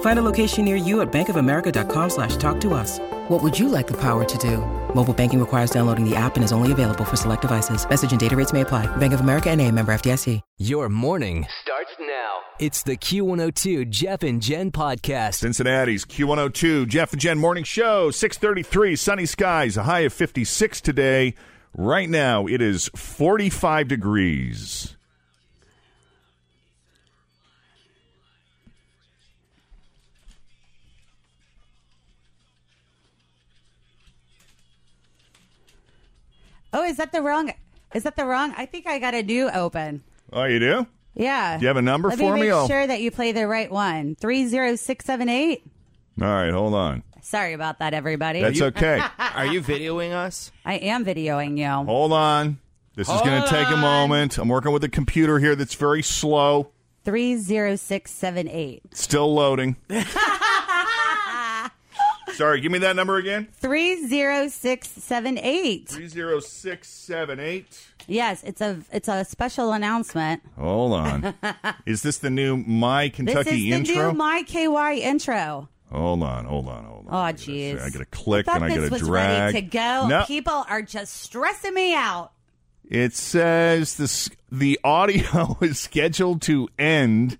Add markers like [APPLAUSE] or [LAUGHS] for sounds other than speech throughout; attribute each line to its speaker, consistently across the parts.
Speaker 1: Find a location near you at bankofamerica.com slash talk to us. What would you like the power to do? Mobile banking requires downloading the app and is only available for select devices. Message and data rates may apply. Bank of America and a member FDIC.
Speaker 2: Your morning starts now. It's the Q102 Jeff and Jen podcast.
Speaker 3: Cincinnati's Q102 Jeff and Jen morning show 633 sunny skies a high of 56 today right now it is 45 degrees
Speaker 4: Oh, is that the wrong? Is that the wrong? I think I got a new open.
Speaker 3: oh you do
Speaker 4: Yeah.
Speaker 3: Do you have a number
Speaker 4: Let
Speaker 3: for
Speaker 4: me
Speaker 3: me?
Speaker 4: make
Speaker 3: I'll-
Speaker 4: sure that you play the right one. Three zero six seven eight.
Speaker 3: all right hold on
Speaker 4: Sorry about that, everybody.
Speaker 3: that's okay [LAUGHS]
Speaker 5: Are you videoing us?
Speaker 4: I am videoing you.
Speaker 3: hold on this is going to take a moment I'm working with a computer here that's very slow
Speaker 4: Three zero six seven eight.
Speaker 3: still loading [LAUGHS] sorry give me that number again
Speaker 4: Three zero six seven eight.
Speaker 3: 30678
Speaker 4: Yes, it's a it's a special announcement.
Speaker 3: hold on [LAUGHS] is this the new my Kentucky This
Speaker 4: is the
Speaker 3: intro
Speaker 4: new My KY intro.
Speaker 3: Hold on, hold on, hold on.
Speaker 4: Oh, jeez.
Speaker 3: I got to click
Speaker 4: I
Speaker 3: and I got to drag.
Speaker 4: ready to go.
Speaker 3: No,
Speaker 4: People are just stressing me out.
Speaker 3: it says this. The audio [LAUGHS] is scheduled to end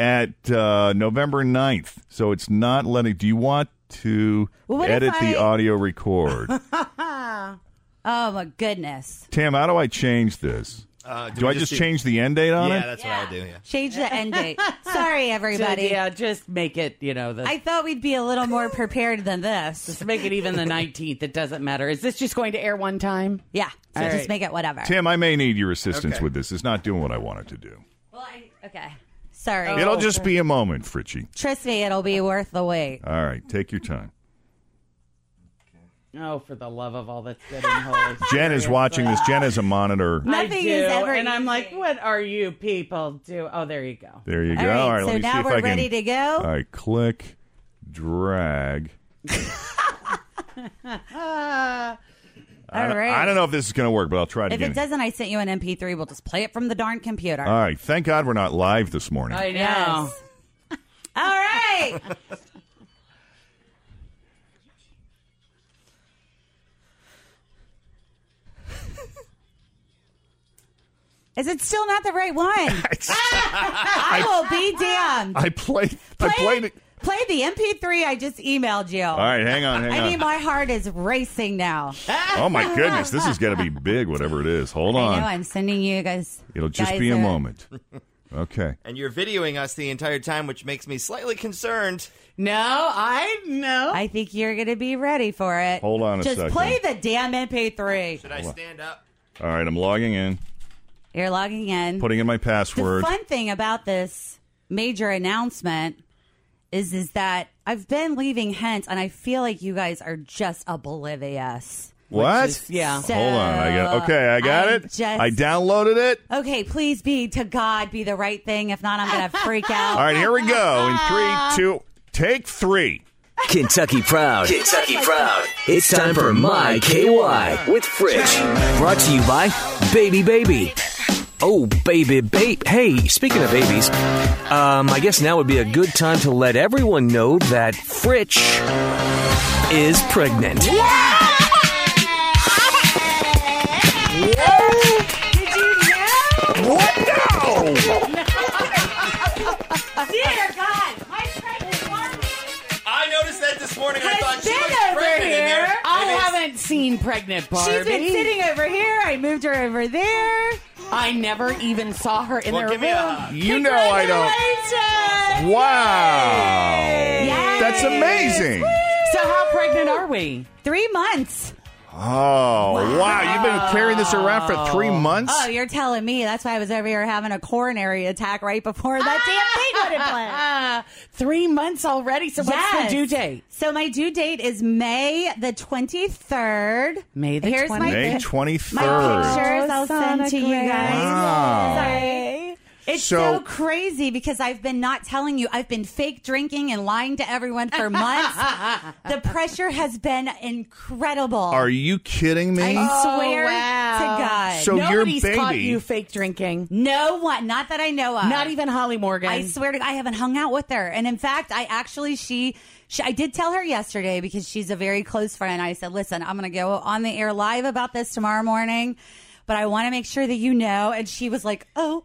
Speaker 3: at uh, November 9th, so it's not letting. Do you want to
Speaker 4: Well, what if
Speaker 3: edit the audio record? [LAUGHS]
Speaker 4: Oh my goodness!
Speaker 3: Tim, how do I change this?
Speaker 5: Uh,
Speaker 3: Do I just change the end date on
Speaker 5: Yeah,
Speaker 3: it?
Speaker 5: Yeah, that's what I would do. Yeah.
Speaker 4: Change the end date. [LAUGHS] Sorry, everybody.
Speaker 6: yeah, just make it, you know, the,
Speaker 4: I thought we'd be a little more prepared than this.
Speaker 6: just make it even the 19th. It doesn't matter. Is this just going to air one time?
Speaker 4: Yeah, so
Speaker 6: All
Speaker 4: just
Speaker 6: right.
Speaker 4: make it whatever.
Speaker 3: Tim, I may need your assistance
Speaker 5: Okay.
Speaker 3: with this. It's not doing what I want it to do.
Speaker 4: Well, I, okay. Sorry.
Speaker 6: Oh.
Speaker 3: It'll just be a moment, Fritchie.
Speaker 4: Trust me, it'll be worth the wait.
Speaker 3: All right, take your time.
Speaker 6: Oh, for the love of all that's good and holy. [LAUGHS]
Speaker 3: Jen is watching this. Jen is a monitor.
Speaker 6: I
Speaker 4: Nothing
Speaker 6: do,
Speaker 4: is ever
Speaker 6: and I'm like, what are you people do? Oh, there you go.
Speaker 3: There you go.
Speaker 4: All right,
Speaker 3: All right,
Speaker 4: so
Speaker 3: let me
Speaker 4: now
Speaker 3: see if
Speaker 4: we're
Speaker 3: I can.
Speaker 4: ready to go.
Speaker 3: All right, click, drag. [LAUGHS] [LAUGHS] I, don't,
Speaker 4: right.
Speaker 3: I don't know if this is going to work, but I'll try it
Speaker 4: If
Speaker 3: again.
Speaker 4: it doesn't, I sent you an MP3. We'll just play it from the darn computer.
Speaker 3: All right. Thank God we're not live this morning.
Speaker 6: I know.
Speaker 4: Yes. [LAUGHS] All right. Is it still not the right one? [LAUGHS] [LAUGHS] I will be damned.
Speaker 3: I played. I
Speaker 4: Play,
Speaker 3: played it.
Speaker 4: Play the MP3 I just emailed you.
Speaker 3: All right, hang on, hang
Speaker 4: I
Speaker 3: on.
Speaker 4: mean, my heart is racing now.
Speaker 3: oh my goodness, this is going to be big. Whatever it is. Hold
Speaker 4: I know.
Speaker 3: on.
Speaker 4: I'm sending you guys.
Speaker 3: It'll just
Speaker 4: guys
Speaker 3: be a
Speaker 4: are-
Speaker 3: moment. [LAUGHS] Okay.
Speaker 5: And you're videoing us the entire time, which makes me slightly concerned.
Speaker 6: No, I know.
Speaker 4: I think you're going to be ready for it.
Speaker 3: Hold on a
Speaker 4: Just
Speaker 3: second.
Speaker 4: play the damn MP3.
Speaker 5: Should I stand up?
Speaker 3: All right, I'm logging in,
Speaker 4: You're logging in.
Speaker 3: putting in my password.
Speaker 4: the
Speaker 3: password.
Speaker 4: fun thing about this major announcement is is that I've been leaving hints, and I feel like you guys are just oblivious.
Speaker 3: what?
Speaker 6: is- yeah.
Speaker 4: So,
Speaker 3: Hold on. I got. Okay, I got
Speaker 4: I
Speaker 3: it.
Speaker 4: just-
Speaker 3: I downloaded it.
Speaker 4: Okay, please be to God be the right thing. If not, I'm gonna [LAUGHS] freak out.
Speaker 3: All right, here we go. In three, two, take three.
Speaker 2: Kentucky Proud. Kentucky Proud. It's time for My KY with Fritch. Brought to you by Baby Baby. Oh, baby, babe. Hey, speaking of babies, um, I guess now would be a good time to let everyone know that Fritch is pregnant.
Speaker 4: Did
Speaker 5: noticed that. I
Speaker 4: has
Speaker 5: thought she
Speaker 4: been
Speaker 5: was
Speaker 4: over
Speaker 5: pregnant in
Speaker 4: here.
Speaker 5: there.
Speaker 6: I oh,
Speaker 5: Maybe it's-
Speaker 6: haven't seen pregnant Barbie.
Speaker 4: She's been sitting over here. I moved her over there.
Speaker 6: I never even saw her in
Speaker 5: Well,
Speaker 6: their
Speaker 5: give me a
Speaker 6: room.
Speaker 5: hug.
Speaker 3: You know I don't.
Speaker 4: Congratulations!
Speaker 3: Wow. That's amazing.
Speaker 6: So how pregnant are we?
Speaker 4: Three months.
Speaker 3: Oh, wow. You've been carrying this around for three months?
Speaker 4: Oh, you're telling me. That's why I was over here having a coronary attack right before that damn thing went in place.
Speaker 6: Ah, three months already. So what's
Speaker 4: Yes.
Speaker 6: the due date?
Speaker 4: So my due date is May the 23rd.
Speaker 6: May the
Speaker 4: Here's
Speaker 6: 20th.
Speaker 4: my
Speaker 3: May
Speaker 4: my
Speaker 3: 23rd.
Speaker 4: pictures. I'll send to you guys.
Speaker 3: Wow.
Speaker 4: Sorry. It's
Speaker 3: So-
Speaker 4: so, crazy because I've been not telling you. I've been fake drinking and lying to everyone for [LAUGHS] months. the pressure has been incredible.
Speaker 3: Are you kidding me?
Speaker 4: I oh, swear
Speaker 6: wow.
Speaker 4: to God.
Speaker 3: So your
Speaker 6: Nobody's caught you fake drinking.
Speaker 4: no one, not that I know of.
Speaker 6: Not even Holly Morgan.
Speaker 4: I swear to God, I haven't hung out with her. And in fact, I actually, she, she, I did tell her yesterday because she's a very close friend. I said, listen, I'm going to go on the air live about this tomorrow morning, but I want to make sure that you know. And she was like, oh,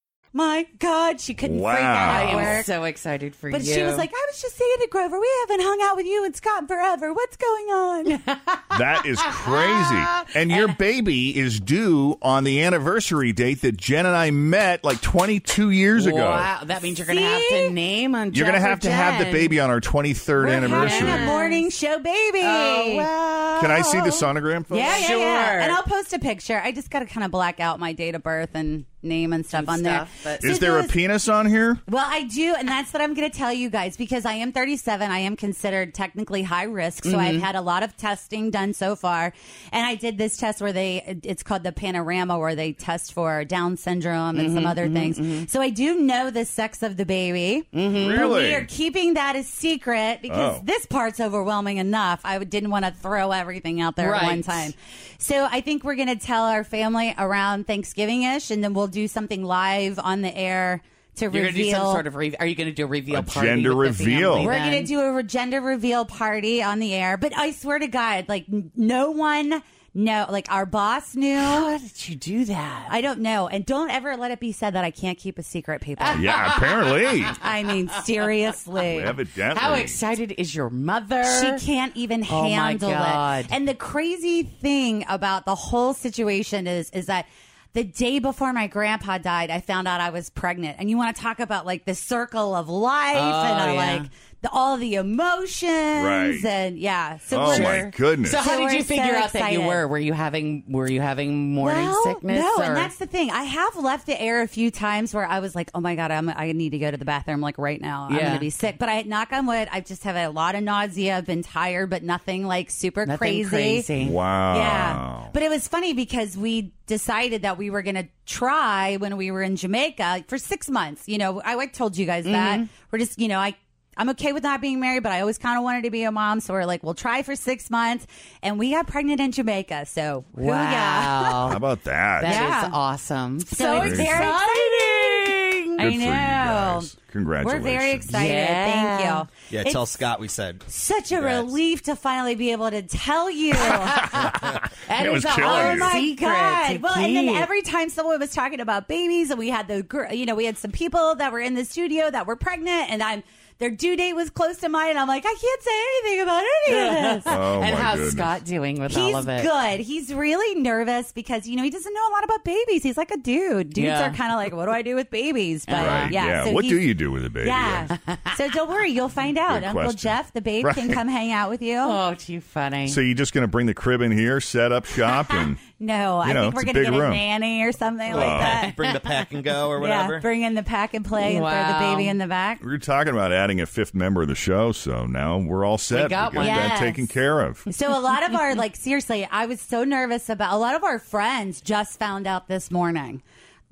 Speaker 4: My God, she couldn't freak
Speaker 3: Wow.
Speaker 4: out
Speaker 6: I
Speaker 4: at
Speaker 6: am so excited for
Speaker 4: but
Speaker 6: you.
Speaker 4: But she was like, I was just saying to Grover, we haven't hung out with you and Scott forever. What's going on? [LAUGHS]
Speaker 3: That is crazy. [LAUGHS] And your baby is due on the anniversary date that Jen and I met like 22 years ago.
Speaker 6: Wow, that means you're going to have to name on.
Speaker 3: You're going to have to have the baby on our 23rd anniversary.
Speaker 4: Having a morning show baby.
Speaker 6: Oh, wow.
Speaker 3: Can I see the sonogram photo?
Speaker 4: Yeah, yeah,
Speaker 6: Sure.
Speaker 4: yeah. And I'll post a picture. I just got to kind of black out my date of birth and name and stuff
Speaker 6: And
Speaker 4: on
Speaker 6: stuff,
Speaker 4: there.
Speaker 6: but-
Speaker 3: Is there a penis on here?
Speaker 4: Well, I do, and that's what I'm going to tell you guys because I am 37. I am considered technically high risk, so
Speaker 6: Mm-hmm.
Speaker 4: I've had a lot of testing done so far. And I did this test where they, it's called the Panorama, where they test for Down syndrome and
Speaker 6: Mm-hmm,
Speaker 4: some other things. So I do know the sex of the baby.
Speaker 6: Mm-hmm.
Speaker 4: But
Speaker 3: Really?
Speaker 4: we are keeping that a secret because
Speaker 3: Oh.
Speaker 4: this part's overwhelming enough. I didn't want to throw everything out there at one
Speaker 6: Right.
Speaker 4: time. So I think we're going to tell our family around Thanksgiving ish, and then we'll do something live on the air to
Speaker 6: You're going to do
Speaker 4: reveal.
Speaker 6: some sort of. Re- are you going to do a reveal
Speaker 3: A
Speaker 6: party?
Speaker 3: gender reveal.
Speaker 6: family
Speaker 4: we're going to do a re- gender reveal party on the air, but I swear to God, like n- no one, no, like our boss knew.
Speaker 6: How did you do that?
Speaker 4: I don't know, and don't ever let it be said that I can't keep a secret, people. [LAUGHS]
Speaker 3: Yeah, apparently.
Speaker 4: I mean, seriously. [LAUGHS]
Speaker 3: Evidently.
Speaker 6: How excited is your mother?
Speaker 4: She can't even
Speaker 6: Oh, my
Speaker 4: handle
Speaker 6: God.
Speaker 4: it. And the crazy thing about the whole situation is is that the day before my grandpa died, I found out I was pregnant. And you want to talk about like the circle of life and uh,
Speaker 6: yeah.
Speaker 4: like the, all the emotions
Speaker 3: Right.
Speaker 4: and yeah. So
Speaker 3: Oh, my goodness.
Speaker 6: So how did you figure
Speaker 4: so
Speaker 6: out that you were? Were you having? Were you having morning
Speaker 4: well,
Speaker 6: sickness?
Speaker 4: No,
Speaker 6: or-
Speaker 4: and that's the thing. I have left the air a few times where I was like, "Oh my god, I'm, I need to go to the bathroom like right now. I'm going to be sick." But I knock on wood. I just have a lot of nausea. I've been tired, but nothing like super
Speaker 6: Nothing
Speaker 4: crazy.
Speaker 6: crazy.
Speaker 3: Wow.
Speaker 4: Yeah. But it was funny because we decided that we were going to try when we were in Jamaica for six months. You know, I like told you guys that.
Speaker 6: Mm-hmm.
Speaker 4: We're just, you know, I. I'm okay with not being married, but I always kind of wanted to be a mom. So we're like, we'll try for six months. And we got pregnant in Jamaica. So.
Speaker 6: Wow.
Speaker 3: How about that?
Speaker 6: That is
Speaker 4: Yeah.
Speaker 6: awesome.
Speaker 4: So it's very exciting.
Speaker 3: Good
Speaker 4: I
Speaker 3: for you
Speaker 4: know.
Speaker 3: guys. Congratulations.
Speaker 4: We're very excited.
Speaker 6: Yeah.
Speaker 4: Thank you.
Speaker 5: Yeah,
Speaker 4: It's
Speaker 5: tell Scott we said.
Speaker 4: Such a
Speaker 5: Congrats.
Speaker 4: relief to finally be able to tell you. [LAUGHS]
Speaker 6: That
Speaker 3: It was
Speaker 6: is a
Speaker 4: Oh my
Speaker 6: secret
Speaker 4: god!
Speaker 6: to
Speaker 4: Well, and then every time someone was talking about babies, and we had the, gr- you know, we had some people that were in the studio that were pregnant, and I'm their due date was close to mine. And I'm like, I can't say anything about any of [LAUGHS] this.
Speaker 3: Oh,
Speaker 6: and
Speaker 3: my
Speaker 6: how's
Speaker 3: goodness.
Speaker 6: Scott doing with
Speaker 4: He's
Speaker 6: all of it?
Speaker 4: He's good. He's really nervous because you know he doesn't know a lot about babies. He's like a dude. Dudes
Speaker 6: Yeah.
Speaker 4: are kind of like, what do I do with babies? But
Speaker 3: Right.
Speaker 4: yeah,
Speaker 3: Yeah.
Speaker 4: so
Speaker 3: what do
Speaker 4: he's-
Speaker 3: you do with a baby?
Speaker 4: Yeah. [LAUGHS] so don't worry, you'll find out.
Speaker 3: Good
Speaker 4: Uncle
Speaker 3: question.
Speaker 4: Jeff, the babe, can come hang out with you.
Speaker 6: Oh, too funny.
Speaker 3: So you're just going to bring the crib in here, set up shop, and [LAUGHS]
Speaker 4: no, I
Speaker 3: You know,
Speaker 4: think we're gonna get
Speaker 3: room.
Speaker 4: a nanny or something like that.
Speaker 5: Bring the pack and go or [LAUGHS] whatever.
Speaker 4: Yeah, bring in the pack and play and throw the baby in the back.
Speaker 3: we were talking about adding a fifth member of the show. So now we're all set.
Speaker 6: got one.
Speaker 3: that
Speaker 4: Yes.
Speaker 3: taken care of.
Speaker 4: So a lot of our like seriously, I was so nervous about a lot of our friends just found out this morning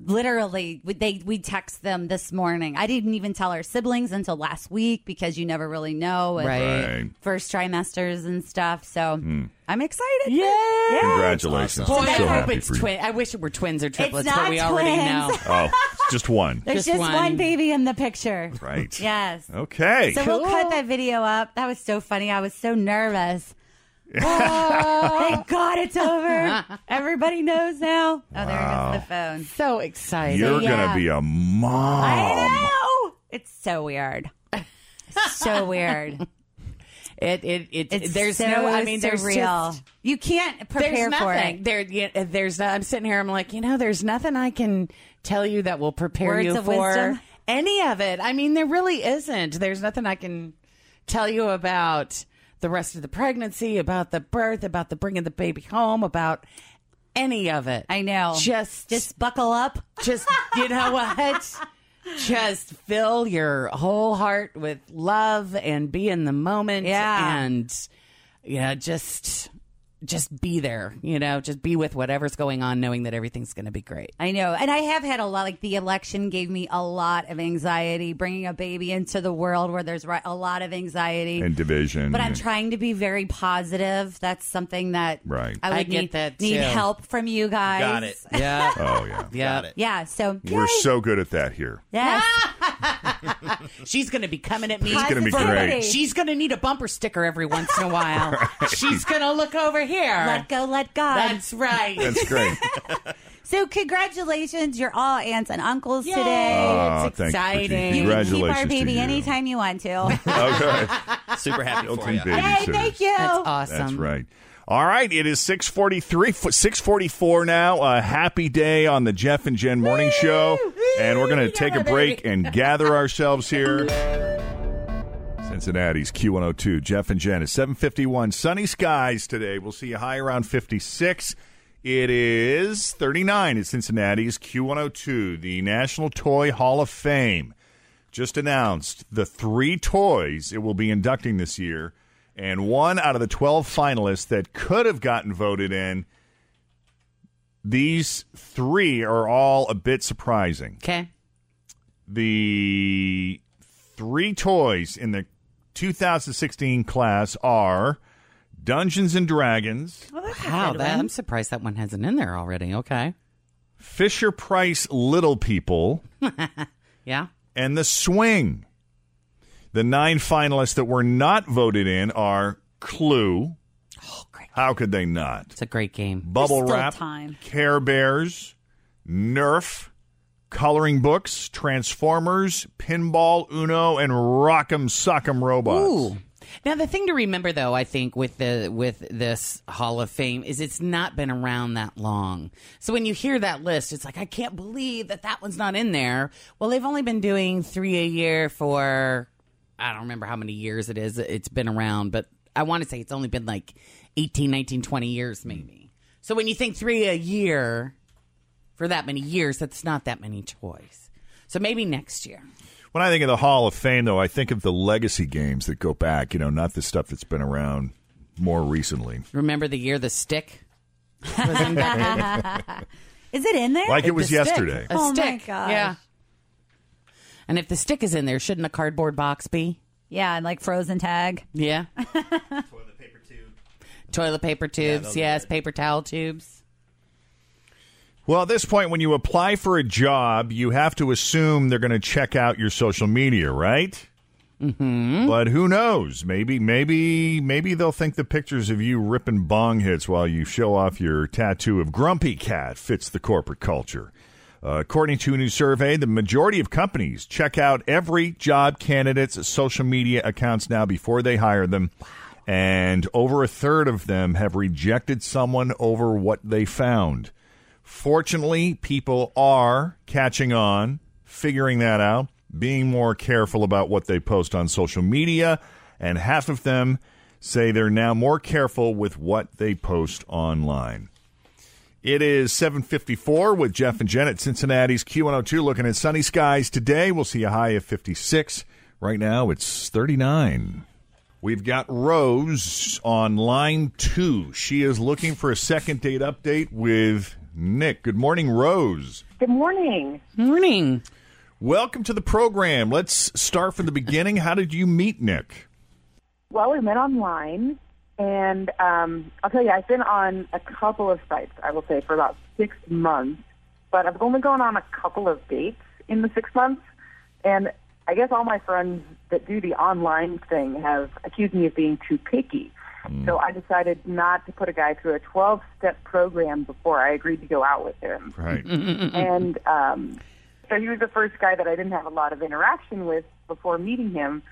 Speaker 4: literally we- they we text them this morning. I didn't even tell our siblings until last week because you never really know
Speaker 3: Right.
Speaker 4: first trimesters and stuff. So
Speaker 3: Hmm.
Speaker 4: I'm excited.
Speaker 6: Yeah.
Speaker 3: Congratulations.
Speaker 6: Boy,
Speaker 3: I'm
Speaker 6: I
Speaker 3: so
Speaker 6: hope
Speaker 3: happy
Speaker 6: it's
Speaker 3: for you.
Speaker 6: twin. I wish it were twins or triplets,
Speaker 4: not
Speaker 6: but we already
Speaker 4: twins.
Speaker 6: know. [LAUGHS]
Speaker 3: Oh, just one.
Speaker 4: There's
Speaker 6: Just
Speaker 4: just, one.
Speaker 6: one.
Speaker 4: baby in the picture.
Speaker 3: Right.
Speaker 4: Yes.
Speaker 3: Okay.
Speaker 4: So we'll cut that video up. That was so funny. I was so nervous. Oh, thank God it's over. [LAUGHS] Everybody knows now. Oh, there goes the phone.
Speaker 6: So excited.
Speaker 3: You're
Speaker 4: yeah.
Speaker 3: gonna be a mom.
Speaker 4: I know. It's so weird. so [LAUGHS] weird.
Speaker 6: It, it, it,
Speaker 4: It's
Speaker 6: there's
Speaker 4: so
Speaker 6: no, I mean, there's
Speaker 4: surreal.
Speaker 6: just,
Speaker 4: you can't prepare
Speaker 6: there's
Speaker 4: for
Speaker 6: nothing.
Speaker 4: it.
Speaker 6: There, yeah, there's, no- I'm sitting here, I'm like, you know, there's nothing I can tell you that will prepare
Speaker 4: Words
Speaker 6: you
Speaker 4: of
Speaker 6: for
Speaker 4: wisdom?
Speaker 6: any of it. I mean, there really isn't. There's nothing I can tell you about the rest of the pregnancy, about the birth, about the bringing the baby home, about any of it.
Speaker 4: I know.
Speaker 6: Just,
Speaker 4: Just buckle up.
Speaker 6: just you know [LAUGHS] what just fill your whole heart with love and be in the moment
Speaker 4: Yeah.
Speaker 6: and yeah just just be there you know just be with whatever's going on knowing that everything's going to be great
Speaker 4: I know. And I have had a lot, like the election gave me a lot of anxiety, bringing a baby into the world where there's a lot of anxiety.
Speaker 3: And division.
Speaker 4: but I'm trying to be very positive. That's something that
Speaker 3: Right.
Speaker 4: I would
Speaker 6: I get
Speaker 4: need,
Speaker 6: that,
Speaker 4: need
Speaker 6: too.
Speaker 4: help from you guys.
Speaker 5: Got it.
Speaker 6: yeah
Speaker 3: Oh yeah.
Speaker 6: yeah
Speaker 5: Got it.
Speaker 4: Yeah. So
Speaker 3: We're so good at that here.
Speaker 4: yes. [LAUGHS] [LAUGHS]
Speaker 6: she's going to be coming at me
Speaker 3: It's gonna be great.
Speaker 6: she's going to need a bumper sticker every once in a while she's going to look over here
Speaker 4: let go, let God.
Speaker 6: that's right
Speaker 3: That's great. [LAUGHS]
Speaker 4: so congratulations, you're all aunts and uncles
Speaker 6: Yay.
Speaker 4: today.
Speaker 3: Oh,
Speaker 6: it's
Speaker 3: thank you.
Speaker 6: exciting
Speaker 4: you can keep our baby
Speaker 3: you.
Speaker 4: anytime you want to. [LAUGHS]
Speaker 3: Okay.
Speaker 5: Super happy for
Speaker 3: Built-in
Speaker 5: you.
Speaker 3: babysitters.
Speaker 4: hey, thank you.
Speaker 6: that's awesome
Speaker 3: That's right. All right, it is 643, 644 now. A happy day on the Jeff and Jen morning show. And we're going to take a break and gather ourselves here. Cincinnati's Q102, Jeff and Jen. It's 751. Sunny skies today. We'll see a high around 56. It is 39 at Cincinnati's Q102, the National Toy Hall of Fame just announced the three toys it will be inducting this year, and one out of the 12 finalists that could have gotten voted in. These three are all a bit surprising.
Speaker 6: okay
Speaker 3: The three toys in the 2016 class are Dungeons and Dragons, Oh,
Speaker 6: wow that, i'm surprised that one hasn't in there already okay
Speaker 3: Fisher Price Little People, [LAUGHS]
Speaker 6: yeah
Speaker 3: and The Swing. The nine finalists that were not voted in are Clue.
Speaker 6: Oh great
Speaker 3: How could they not?
Speaker 6: it's a great game
Speaker 3: Bubble
Speaker 4: still
Speaker 3: Wrap,
Speaker 4: time.
Speaker 3: Care Bears, Nerf, Coloring Books, Transformers, Pinball, Uno, and Rock'em Sock'em Robots.
Speaker 6: Ooh. Now the thing to remember though, I think with the with this Hall of Fame is it's not been around that long. So when you hear that list, it's like I can't believe that that one's not in there. Well, they've only been doing 3 a year for I don't remember how many years it is it's been around, but I want to say it's only been like 18, 19, 20 years maybe. So when you think 3 a year for that many years, that's not that many toys. So maybe next year.
Speaker 3: When I think of the Hall of Fame, though, I think of the legacy games that go back, you know, not the stuff that's been around more recently.
Speaker 6: Remember the year the stick was inducted? [LAUGHS]
Speaker 4: Is it in there?
Speaker 3: Like it was
Speaker 6: The stick.
Speaker 3: yesterday.
Speaker 6: A
Speaker 4: Oh, my
Speaker 6: stick.
Speaker 4: gosh.
Speaker 6: Yeah. And if the stick is in there, shouldn't a cardboard box be?
Speaker 4: Yeah, and like frozen tag.
Speaker 6: Yeah. [LAUGHS]
Speaker 5: Toilet paper tube.
Speaker 6: Toilet paper tubes.
Speaker 5: those are
Speaker 6: yes.
Speaker 5: good.
Speaker 6: Paper towel tubes.
Speaker 3: Well, at this point, when you apply for a job, you have to assume they're going to check out your social media, right? Mm-hmm. But who knows? Maybe, maybe, maybe they'll think the pictures of you ripping bong hits while you show off your tattoo of Grumpy Cat fits the corporate culture. Uh, according to a new survey, the majority of companies check out every job candidate's social media accounts now before they hire them. And over a third of them have rejected someone over what they found. Fortunately, people are catching on, figuring that out, being more careful about what they post on social media, and half of them say they're now more careful with what they post online. It is 754 with Jeff and Jen at Cincinnati's Q102 looking at sunny skies today. We'll see a high of 56. Right now it's 39. We've got Rose on line two. She is looking for a second date update with Nick. Good morning, Rose.
Speaker 7: Good morning.
Speaker 6: Morning.
Speaker 3: Welcome to the program. Let's start from the beginning. How did you meet Nick?
Speaker 7: Well, we met online, and um, I'll tell you, I've been on a couple of sites, I will say, for about six months, but I've only gone on a couple of dates in the six months. And I guess all my friends that do the online thing have accused me of being too picky. So I decided not to put a guy through a 12 step program before I agreed to go out with him.
Speaker 3: Right. [LAUGHS]
Speaker 7: and um, so he was the first guy that I didn't have a lot of interaction with before meeting him.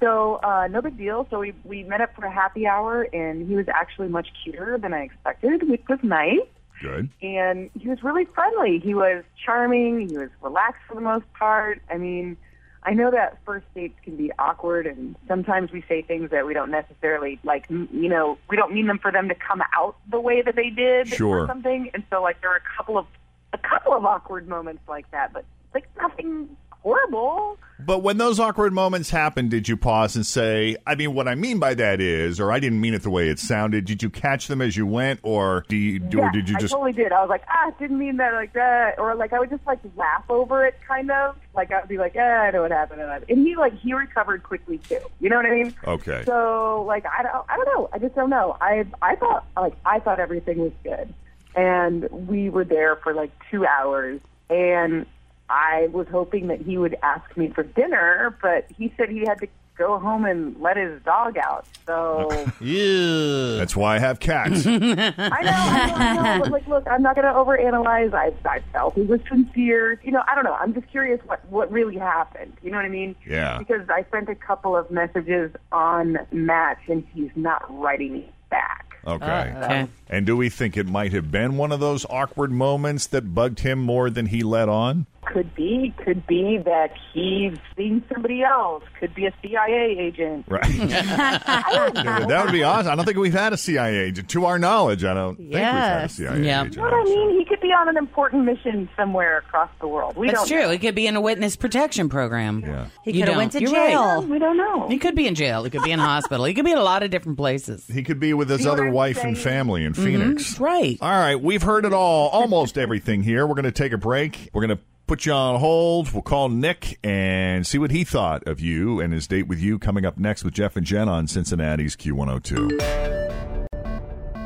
Speaker 7: So uh, no big deal. So we we met up for a happy hour, and he was actually much cuter than I expected, which was nice.
Speaker 3: Good.
Speaker 7: And he was really friendly. He was charming. He was relaxed for the most part. I mean, I know that first dates can be awkward, and sometimes we say things that we don't necessarily like. m- You know, we don't mean them for them to come out the way that they did
Speaker 3: Sure.
Speaker 7: or something. And so, like, there are a couple of a couple of awkward moments like that, but like nothing horrible.
Speaker 3: But when those awkward moments happened, did you pause and say, I mean, what I mean by that is, or I didn't mean it the way it sounded, did you catch them as you went, or, do you, or
Speaker 7: Yeah,
Speaker 3: did you just.
Speaker 7: I totally did. I was like, ah, didn't mean that like that, or like I would just like laugh over it, kind of. Like I would be like, ah, I know what happened, and he like he recovered quickly too. You know what I mean?
Speaker 3: Okay.
Speaker 7: So like I don't, I don't know. I just don't know. I I thought like I thought everything was good, and we were there for like two hours, and I was hoping that he would ask me for dinner, but he said he had to go home and let his dog out. So. [LAUGHS]
Speaker 3: yeah, That's why I have cats. [LAUGHS]
Speaker 7: I know, I know, I know. But like, look, I'm not going to overanalyze. I, I felt he was sincere. You know, I don't know. I'm just curious what what really happened. You know what I mean?
Speaker 3: Yeah.
Speaker 7: Because I sent a couple of messages on Match, and he's not writing me back.
Speaker 3: Okay.
Speaker 6: Oh, okay.
Speaker 3: And do we think it might have been one of those awkward moments that bugged him more than he let on?
Speaker 7: Could be, could be that he's seen somebody else. Could be a CIA agent.
Speaker 3: Right. [LAUGHS] that would be awesome. I don't think we've had a CIA agent. To our knowledge, I don't think we've had a
Speaker 4: Yes.
Speaker 3: CIA
Speaker 6: Yeah.
Speaker 3: agent.
Speaker 7: You know what I mean? He could be on an important mission somewhere across the world. We
Speaker 6: That's
Speaker 7: don't
Speaker 6: true.
Speaker 7: know.
Speaker 6: It could be in a witness protection program.
Speaker 3: Yeah.
Speaker 4: He could have went to
Speaker 6: You're
Speaker 4: jail.
Speaker 6: right.
Speaker 7: We don't know.
Speaker 6: He could be in jail. He could be in a hospital. He could be in a lot of different places.
Speaker 3: He could be with his
Speaker 7: You
Speaker 3: other
Speaker 7: what I'm
Speaker 3: wife and family in mm-hmm. Phoenix.
Speaker 6: Right.
Speaker 3: All right, we've heard it all, almost everything here. We're going to take a break. We're going to put you on hold. We'll call Nick and see what he thought of you and his date with you coming up next with Jeff and Jen on Cincinnati's Q102.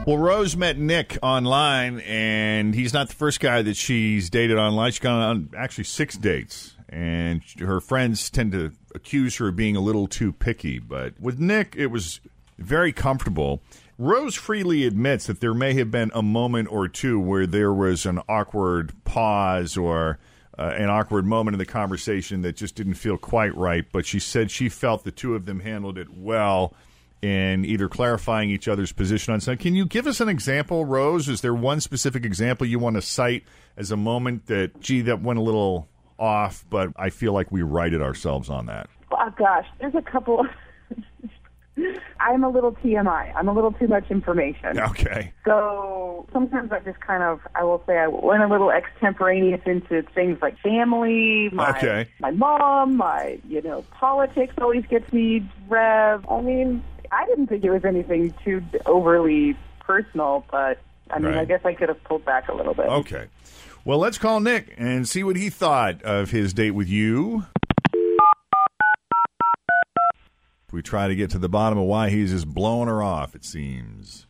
Speaker 3: Well, Rose met Nick online, and he's not the first guy that she's dated online. She's gone on actually six dates, and her friends tend to accuse her of being a little too picky. But with Nick, it was very comfortable. Rose freely admits that there may have been a moment or two where there was an awkward pause or uh, an awkward moment in the conversation that just didn't feel quite right. But she said she felt the two of them handled it well in either clarifying each other's position on something. Can you give us an example, Rose? Is there one specific example you want to cite as a moment that, gee, that went a little off, but I feel like we righted ourselves on that?
Speaker 7: Oh gosh, there's a couple. [LAUGHS] I'm a little TMI. I'm a little too much information.
Speaker 3: Okay.
Speaker 7: So sometimes I just kind of, I will say, I went a little extemporaneous into things like family, my
Speaker 3: Okay.
Speaker 7: my mom, my you know politics always gets me rev. I mean, I didn't think it was anything too overly personal, but I mean,
Speaker 3: Right.
Speaker 7: I guess I could have pulled back a little bit.
Speaker 3: Okay. Well, let's call Nick and see what he thought of his date with you. We try to get to the bottom of why he's just blowing her off, it seems.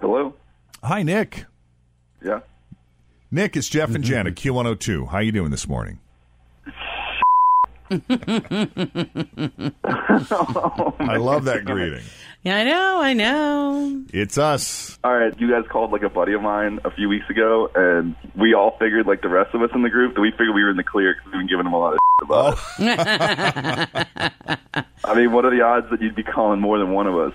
Speaker 8: Hello.
Speaker 3: Hi, Nick.
Speaker 8: Yeah.
Speaker 3: Nick, it's Jeff and Jen at Q102. How you doing this morning? Oh, I love that greeting.
Speaker 6: Yeah, I know, I know.
Speaker 3: It's us.
Speaker 8: All right, you guys called like a buddy of mine a few weeks ago, and we all figured, like the rest of us in the group, that we figured we were in the clear because we've been giving him a lot of about oh. it. I mean, what are the odds that you'd be calling more than one of us?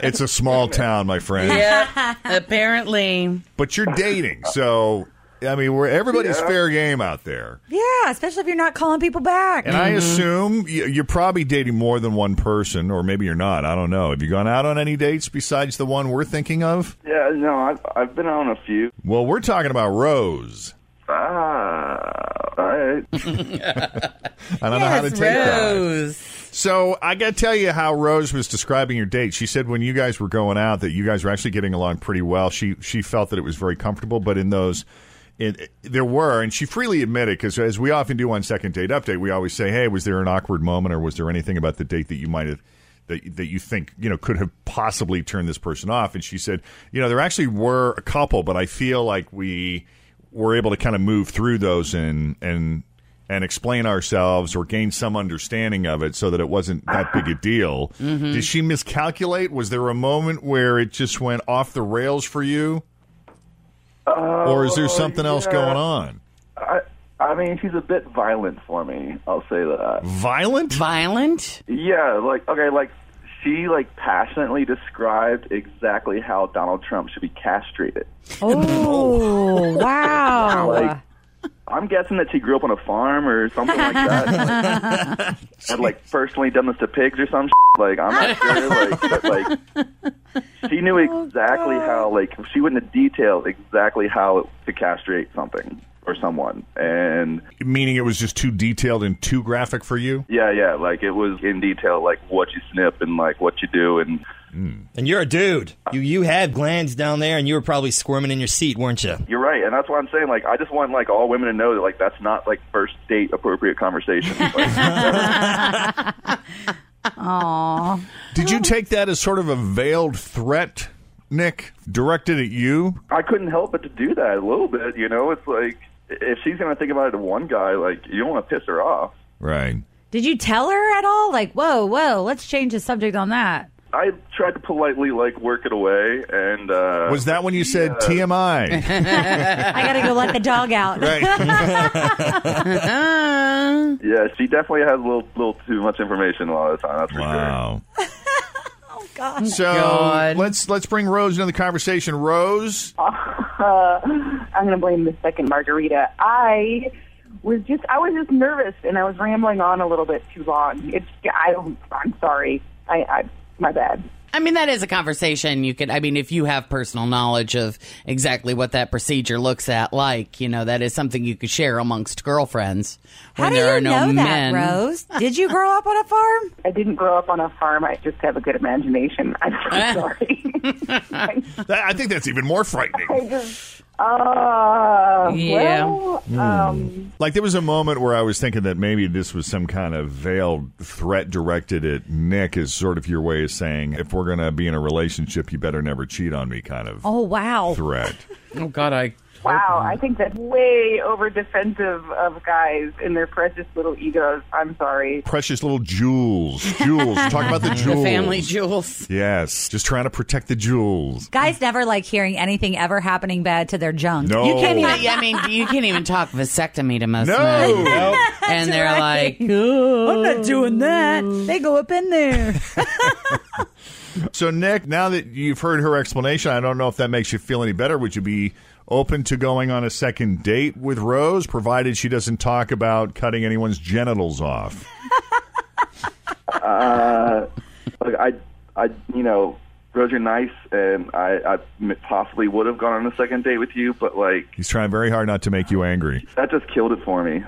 Speaker 3: It's a small [LAUGHS] town, my friend.
Speaker 6: Yeah, apparently.
Speaker 3: But you're dating, so I mean, we're everybody's
Speaker 8: Yeah.
Speaker 3: fair game out there.
Speaker 4: Yeah, especially if you're not calling people back.
Speaker 3: And I assume you're probably dating more than one person, or maybe you're not. I don't know. Have you gone out on any dates besides the one we're thinking of?
Speaker 8: Yeah, no, I've, I've been on a few.
Speaker 3: Well, we're talking about Rose.
Speaker 8: Ah, All right. [LAUGHS]
Speaker 3: I don't know how to take that. So I got to tell you how Rose was describing your date. She said when you guys were going out that you guys were actually getting along pretty well. She she felt that it was very comfortable, but in those. It, there were, and she freely admitted, because as we often do on Second Date Update, we always say, "Hey, was there an awkward moment, or was there anything about the date that you might have that that you think you know could have possibly turned this person off?" And she said, "You know, there actually were a couple, but I feel like we were able to kind of move through those and and and explain ourselves or gain some understanding of it so that it wasn't that big a deal.
Speaker 8: Mhm.
Speaker 3: Did she miscalculate? Was there a moment where it just went off the rails for you? Or is there oh, something else going on?
Speaker 8: I, I mean, she's a bit violent for me. I'll say that.
Speaker 3: Violent?
Speaker 6: Violent?
Speaker 8: Yeah, like okay, like she like passionately described exactly how Donald Trump should be castrated.
Speaker 4: Oh, [LAUGHS] wow.
Speaker 8: Like, I'm guessing that she grew up on a farm or something like that. like, [LAUGHS] had like personally done this to pigs or some. Shit. Like I'm not sure. Like, but like she knew [LAUGHS] oh, exactly how. Like she went into detail exactly how to castrate something or someone, and
Speaker 3: Meaning it was just too detailed and too graphic for you?
Speaker 8: yeah, yeah, like it was in detail, like what you snip and like what you do, and hmm.
Speaker 9: And you're a dude. You you had glands down there, and you were probably squirming in your seat, weren't you?
Speaker 8: You're right, and that's why I'm saying. Like, I just want like all women to know that like that's not like first date appropriate conversation. [LAUGHS] Like,
Speaker 4: Aww.
Speaker 3: Did you take that as sort of a veiled threat, Nick, directed at you?
Speaker 8: I couldn't help but to do that a little bit. You know, it's like if she's gonna think about it to one guy, like you don't want to piss her off.
Speaker 3: Right.
Speaker 4: Did you tell her at all? Like, whoa, whoa, let's change the subject on that.
Speaker 8: I tried to politely like work it away, and uh,
Speaker 3: Was that when you said TMI?
Speaker 4: I [LAUGHS] got to go let the dog out. Right. [LAUGHS]
Speaker 8: yeah, she definitely has a little little too much information a lot of the time. That's for
Speaker 3: wow. [LAUGHS]
Speaker 4: oh God.
Speaker 3: So let's let's bring Rose into the conversation. Rose,
Speaker 7: Uh, I'm going to blame the second margarita. I was just I was just nervous and I was rambling on a little bit too long. It's I don't I'm sorry. I, I my bad.
Speaker 6: I mean, that is a conversation you could. I mean, if you have personal knowledge of exactly what that procedure looks at like, you know, that is something you could share amongst girlfriends
Speaker 4: How
Speaker 6: when
Speaker 4: do
Speaker 6: there
Speaker 4: you
Speaker 6: are no
Speaker 4: know
Speaker 6: men.
Speaker 4: that, Rose? [LAUGHS] Did you grow up on a farm?
Speaker 7: I didn't grow up on a farm. I just have a good imagination. I'm so [LAUGHS] sorry. [LAUGHS]
Speaker 3: I think that's even more frightening.
Speaker 7: I just uh
Speaker 6: Yeah.
Speaker 7: well um
Speaker 3: Like there was a moment where I was thinking that maybe this was some kind of veiled threat directed at Nick, as sort of your way of saying, if we're going to be in a relationship, you better never cheat on me, kind of
Speaker 4: Oh, wow.
Speaker 3: threat. [LAUGHS]
Speaker 6: Oh God, I.
Speaker 7: wow, I think that's way over defensive of guys and their precious little egos. I'm sorry.
Speaker 3: Precious little jewels, jewels. Talk about the [LAUGHS] jewels.
Speaker 6: The family jewels.
Speaker 3: Yes, just trying to protect the jewels.
Speaker 4: Guys never like hearing anything ever happening bad to their junk.
Speaker 3: No.
Speaker 6: You can't even. I mean, you can't even talk vasectomy to most
Speaker 3: No.
Speaker 6: men.
Speaker 3: Nope.
Speaker 6: and they're
Speaker 4: right.
Speaker 6: like, oh,
Speaker 4: I'm not doing that. Oh. They go up in there. [LAUGHS] [LAUGHS]
Speaker 3: So, Nick, now that you've heard her explanation, I don't know if that makes you feel any better. Would you be open to going on a second date with Rose, provided she doesn't talk about cutting anyone's genitals off? [LAUGHS]
Speaker 8: Uh, look, I, I, you know, Rose, you're nice, and I possibly would have gone on a second date with you, but like
Speaker 3: He's trying very hard not to make you angry.
Speaker 8: that just killed it for me.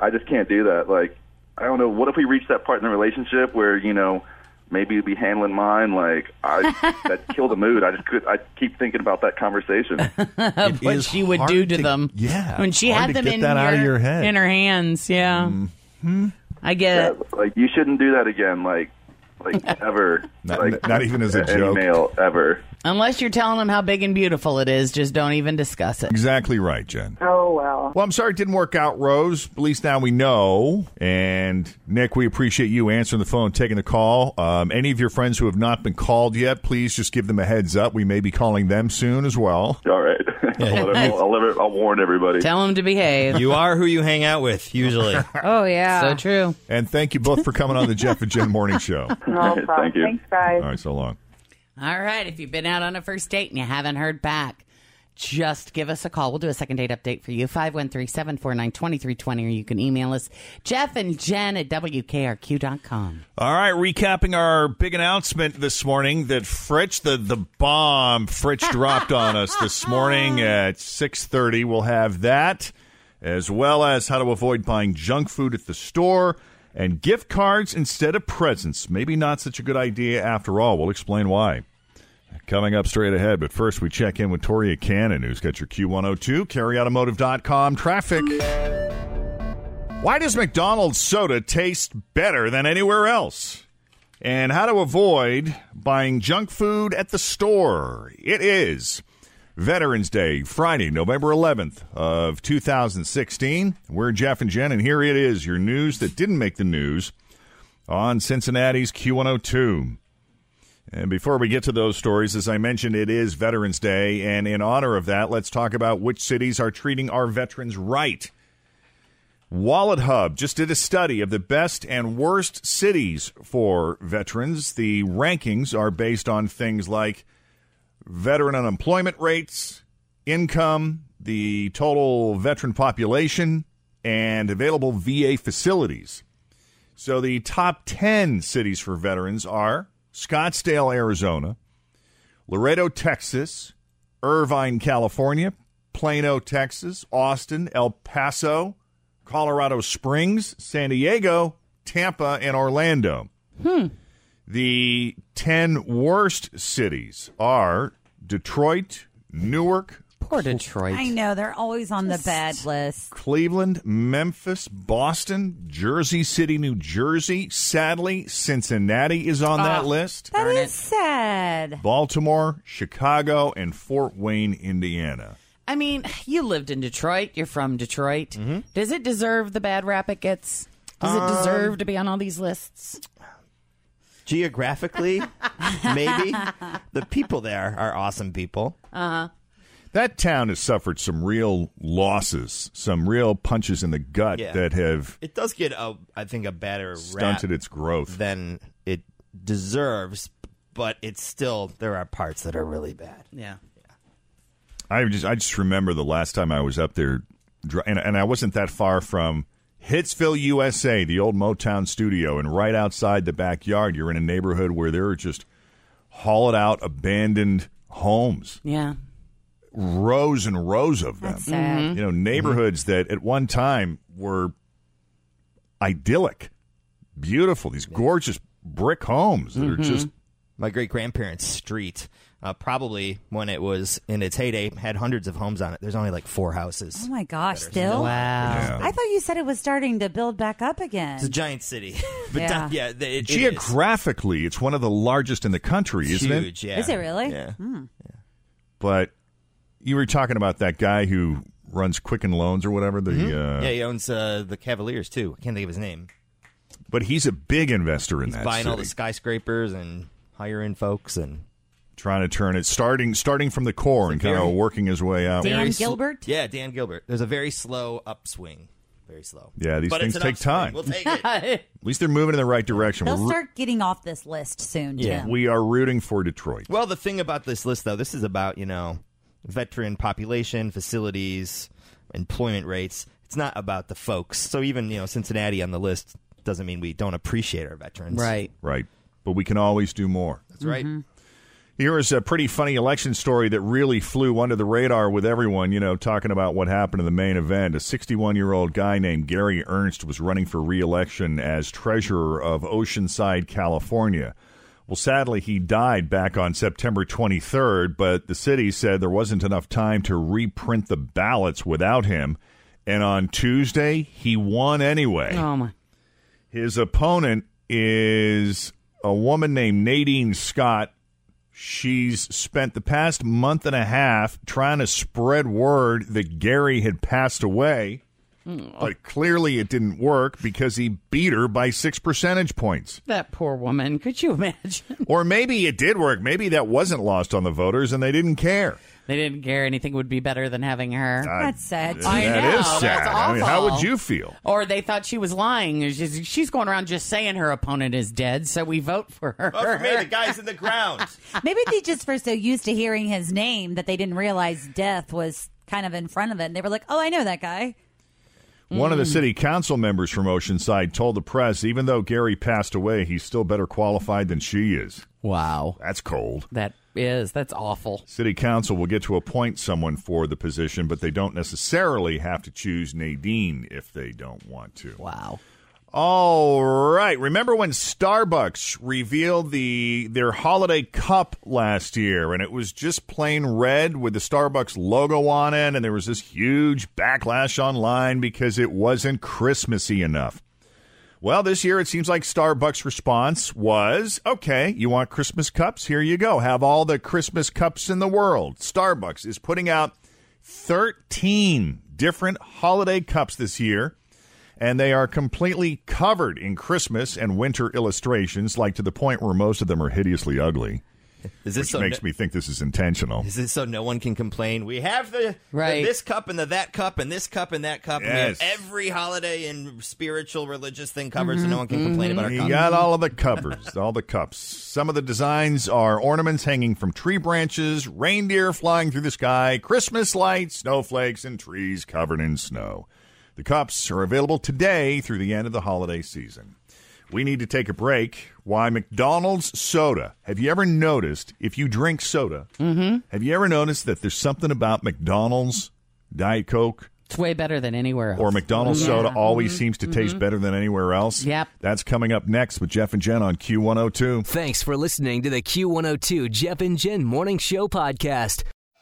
Speaker 8: I just can't do that. Like, I don't know. What if we reach that part in the relationship where you know maybe you'd be handling mine? Like, I [LAUGHS] that killed the mood. I just could. I keep thinking about that conversation. [LAUGHS]
Speaker 6: what she would do to,
Speaker 3: to-
Speaker 6: them.
Speaker 3: yeah,
Speaker 6: when she had them in
Speaker 3: that
Speaker 6: your,
Speaker 3: out of your head.
Speaker 6: in her hands. Yeah, mm-hmm. I get it.
Speaker 8: like, you shouldn't do that again. Like, like [LAUGHS] ever.
Speaker 3: Not-
Speaker 8: like,
Speaker 3: not even as a joke.
Speaker 8: male ever.
Speaker 6: Unless you're telling them how big and beautiful it is, just don't even discuss it.
Speaker 3: Exactly right, Jen.
Speaker 7: Oh well.
Speaker 3: Well, I'm sorry it didn't work out, Rose. At least now we know. And Nick, we appreciate you answering the phone, taking the call. Um, any of your friends who have not been called yet, please just give them a heads up. We may be calling them soon as well.
Speaker 8: All right. [LAUGHS] I'll, let her- I'll, I'll warn everybody.
Speaker 6: Tell them to behave.
Speaker 9: You are who you hang out with, usually. [LAUGHS]
Speaker 4: Oh, yeah.
Speaker 6: so true.
Speaker 3: And thank you both for coming on the Jeff and Jen Morning Show.
Speaker 7: No [LAUGHS] problem.
Speaker 8: Thank you.
Speaker 7: Thanks, guys.
Speaker 3: All right, so long.
Speaker 6: All right. If you've been out on a first date and you haven't heard back, just give us a call. We'll do a second date update for you. 513 749 2320, or you can email us, Jeff and Jen at WKRQ.com.
Speaker 3: All right, recapping our big announcement this morning that Fritch, the, the bomb Fritch [LAUGHS] dropped on us this morning at 6.30. We'll have that. as well as how to avoid buying junk food at the store and gift cards instead of presents. Maybe not such a good idea after all. We'll explain why. Coming up straight ahead, but first we check in with Toria Cannon, who's got your Q102, kerryautomotive.com traffic. Why does McDonald's soda taste better than anywhere else? And how to avoid buying junk food at the store. It is Veterans Day, Friday, November 11th of 2016. We're Jeff and Jen, and here it is, your news that didn't make the news on Cincinnati's Q102. And before we get to those stories, as I mentioned, it is Veterans Day, and in honor of that, let's talk about which cities are treating our veterans right. Wallet Hub just did a study of the best and worst cities for veterans. The rankings are based on things like veteran unemployment rates, income, the total veteran population, and available VA facilities. So the top 10 cities for veterans are Scottsdale, Arizona, Laredo, Texas, Irvine, California, Plano, Texas, Austin, El Paso, Colorado Springs, San Diego, Tampa, and Orlando.
Speaker 6: Hmm.
Speaker 3: The 10 worst cities are Detroit, Newark,
Speaker 6: Poor Detroit.
Speaker 4: I know they're always on the bad list.
Speaker 3: Cleveland, Memphis, Boston, Jersey City, New Jersey. Sadly, Cincinnati is on that
Speaker 6: Ah,
Speaker 3: list.
Speaker 4: That is sad.
Speaker 3: Baltimore, Chicago, and Fort Wayne, Indiana.
Speaker 6: I mean, you lived in Detroit. You're from Detroit. Does it deserve the bad rap it gets? Does it
Speaker 9: Um,
Speaker 6: deserve to be on all these lists?
Speaker 9: Geographically, maybe. The people there are awesome people.
Speaker 6: Uh huh.
Speaker 3: That town has suffered some real losses, some real punches in the gut
Speaker 9: Yeah.
Speaker 3: that have
Speaker 9: It does get, a, I think, a better
Speaker 3: stunted
Speaker 9: rap
Speaker 3: its growth.
Speaker 9: than it deserves, but it's still, there are parts that are really bad.
Speaker 6: Yeah.
Speaker 3: I just I just remember the last time I was up there, dri- and, and I wasn't that far from Hitsville, USA, the old Motown studio, and right outside the backyard, you're in a neighborhood where there are just hauled out, abandoned homes,
Speaker 6: Yeah.
Speaker 3: rows and rows of them.
Speaker 4: That's sad.
Speaker 6: Mm-hmm.
Speaker 3: You know, neighborhoods that at one time were idyllic, beautiful. These gorgeous brick homes that are
Speaker 6: Mm-hmm.
Speaker 3: just
Speaker 9: My great grandparents' street, uh, probably when it was in its heyday, had hundreds of homes on it. There's only like four houses.
Speaker 4: Oh my gosh, still?
Speaker 6: Wow.
Speaker 4: I thought you said it was starting to build back up again.
Speaker 9: It's a giant city. [LAUGHS] but
Speaker 4: Yeah.
Speaker 9: down- yeah, it, it is.
Speaker 3: geographically, it's one of the largest in the country,
Speaker 9: It's
Speaker 3: isn't it?
Speaker 9: huge, yeah.
Speaker 4: Is it really?
Speaker 9: Yeah.
Speaker 4: Hmm.
Speaker 3: but you were talking about that guy who runs Quicken Loans or whatever. The uh,
Speaker 9: Yeah, he owns uh, the Cavaliers too. I can't think of his name.
Speaker 3: but he's a big investor in
Speaker 9: He's
Speaker 3: that
Speaker 9: buying all the
Speaker 3: city,
Speaker 9: skyscrapers and hiring folks and
Speaker 3: trying to turn it starting starting from the core and kind of working his way out.
Speaker 4: Dan
Speaker 9: Very sl-
Speaker 4: Gilbert?
Speaker 9: yeah, Dan Gilbert. There's a very slow upswing. Very slow.
Speaker 3: Yeah, these
Speaker 9: But
Speaker 3: things take
Speaker 9: upswing.
Speaker 3: time.
Speaker 9: We'll take it. [LAUGHS]
Speaker 3: At least they're moving in the right direction.
Speaker 4: They'll
Speaker 3: We're ru-
Speaker 4: start getting off this list soon,
Speaker 9: Yeah.
Speaker 4: Jim.
Speaker 3: we are rooting for Detroit.
Speaker 9: Well, the thing about this list, though, this is about you know veteran population, facilities, employment rates. It's not about the folks. So even you know Cincinnati on the list doesn't mean we don't appreciate our veterans.
Speaker 6: Right.
Speaker 3: Right, but we can always do more.
Speaker 9: That's right. Mm-hmm.
Speaker 3: Here is a pretty funny election story that really flew under the radar with everyone, you know, talking about what happened in the main event. A 61 year old guy named Gary Ernst was running for re election as treasurer of Oceanside, California. Well, sadly, he died back on September 23rd, but the city said there wasn't enough time to reprint the ballots without him. And on Tuesday, he won anyway.
Speaker 6: Oh my.
Speaker 3: His opponent is a woman named Nadine Scott. She's spent the past month and a half trying to spread word that Gary had passed away, hmm. but clearly it didn't work because he beat her by six percentage points.
Speaker 6: That poor woman. Could you imagine?
Speaker 3: Or maybe it did work. Maybe that wasn't lost on the voters and they didn't care.
Speaker 6: They didn't care anything would be better than having her.
Speaker 4: That's sad.
Speaker 6: I
Speaker 3: That
Speaker 6: know,
Speaker 3: is sad.
Speaker 6: that's
Speaker 3: I mean, how would you feel?
Speaker 6: Or they thought she was lying. She's, she's going around just saying her opponent is dead, so we vote for her.
Speaker 9: Vote for me. The guy's in the [LAUGHS] ground.
Speaker 4: Maybe they just were so used to hearing his name that they didn't realize death was kind of in front of it. And they were like, oh, I know that guy.
Speaker 3: One
Speaker 6: Mm.
Speaker 3: of the city council members from Oceanside told the press even though Gary passed away, he's still better qualified than she is.
Speaker 6: Wow.
Speaker 3: That's cold.
Speaker 6: That is. That's awful.
Speaker 3: City Council will get to appoint someone for the position, but they don't necessarily have to choose Nadine if they don't want to.
Speaker 6: Wow.
Speaker 3: All right. Remember when Starbucks revealed the their holiday cup last year and it was just plain red with the Starbucks logo on it and there was this huge backlash online because it wasn't Christmassy enough. Well, this year it seems like Starbucks' response was, "Okay, you want Christmas cups? Here you go. Have all the Christmas cups in the world." Starbucks is putting out 13 different holiday cups this year and they are completely covered in Christmas and winter illustrations, like to the point where most of them are hideously ugly.
Speaker 9: Is this
Speaker 3: which
Speaker 9: so
Speaker 3: makes
Speaker 9: no-
Speaker 3: me think this is intentional.
Speaker 9: Is this so no one can complain? We have the,
Speaker 6: Right.
Speaker 9: the this cup and the that cup and this cup and that cup. And we
Speaker 3: Yes.
Speaker 9: have every holiday and spiritual religious thing covered, so no mm-hmm. one can complain about our
Speaker 3: You got all of the covers, [LAUGHS] all the cups. Some of the designs are ornaments hanging from tree branches, reindeer flying through the sky, Christmas lights, snowflakes, and trees covered in snow. The cups are available today through the end of the holiday season. We need to take a break. Why McDonald's soda? Have you ever noticed if you drink soda? Mm-hmm. Have you ever noticed that there's something about McDonald's Diet Coke
Speaker 6: It's way better than anywhere else.
Speaker 3: or McDonald's soda always seems to taste better than anywhere else?
Speaker 6: Yep.
Speaker 3: That's coming up next with Jeff and Jen on Q102.
Speaker 2: Thanks for listening to the Q102 Jeff and Jen Morning Show podcast.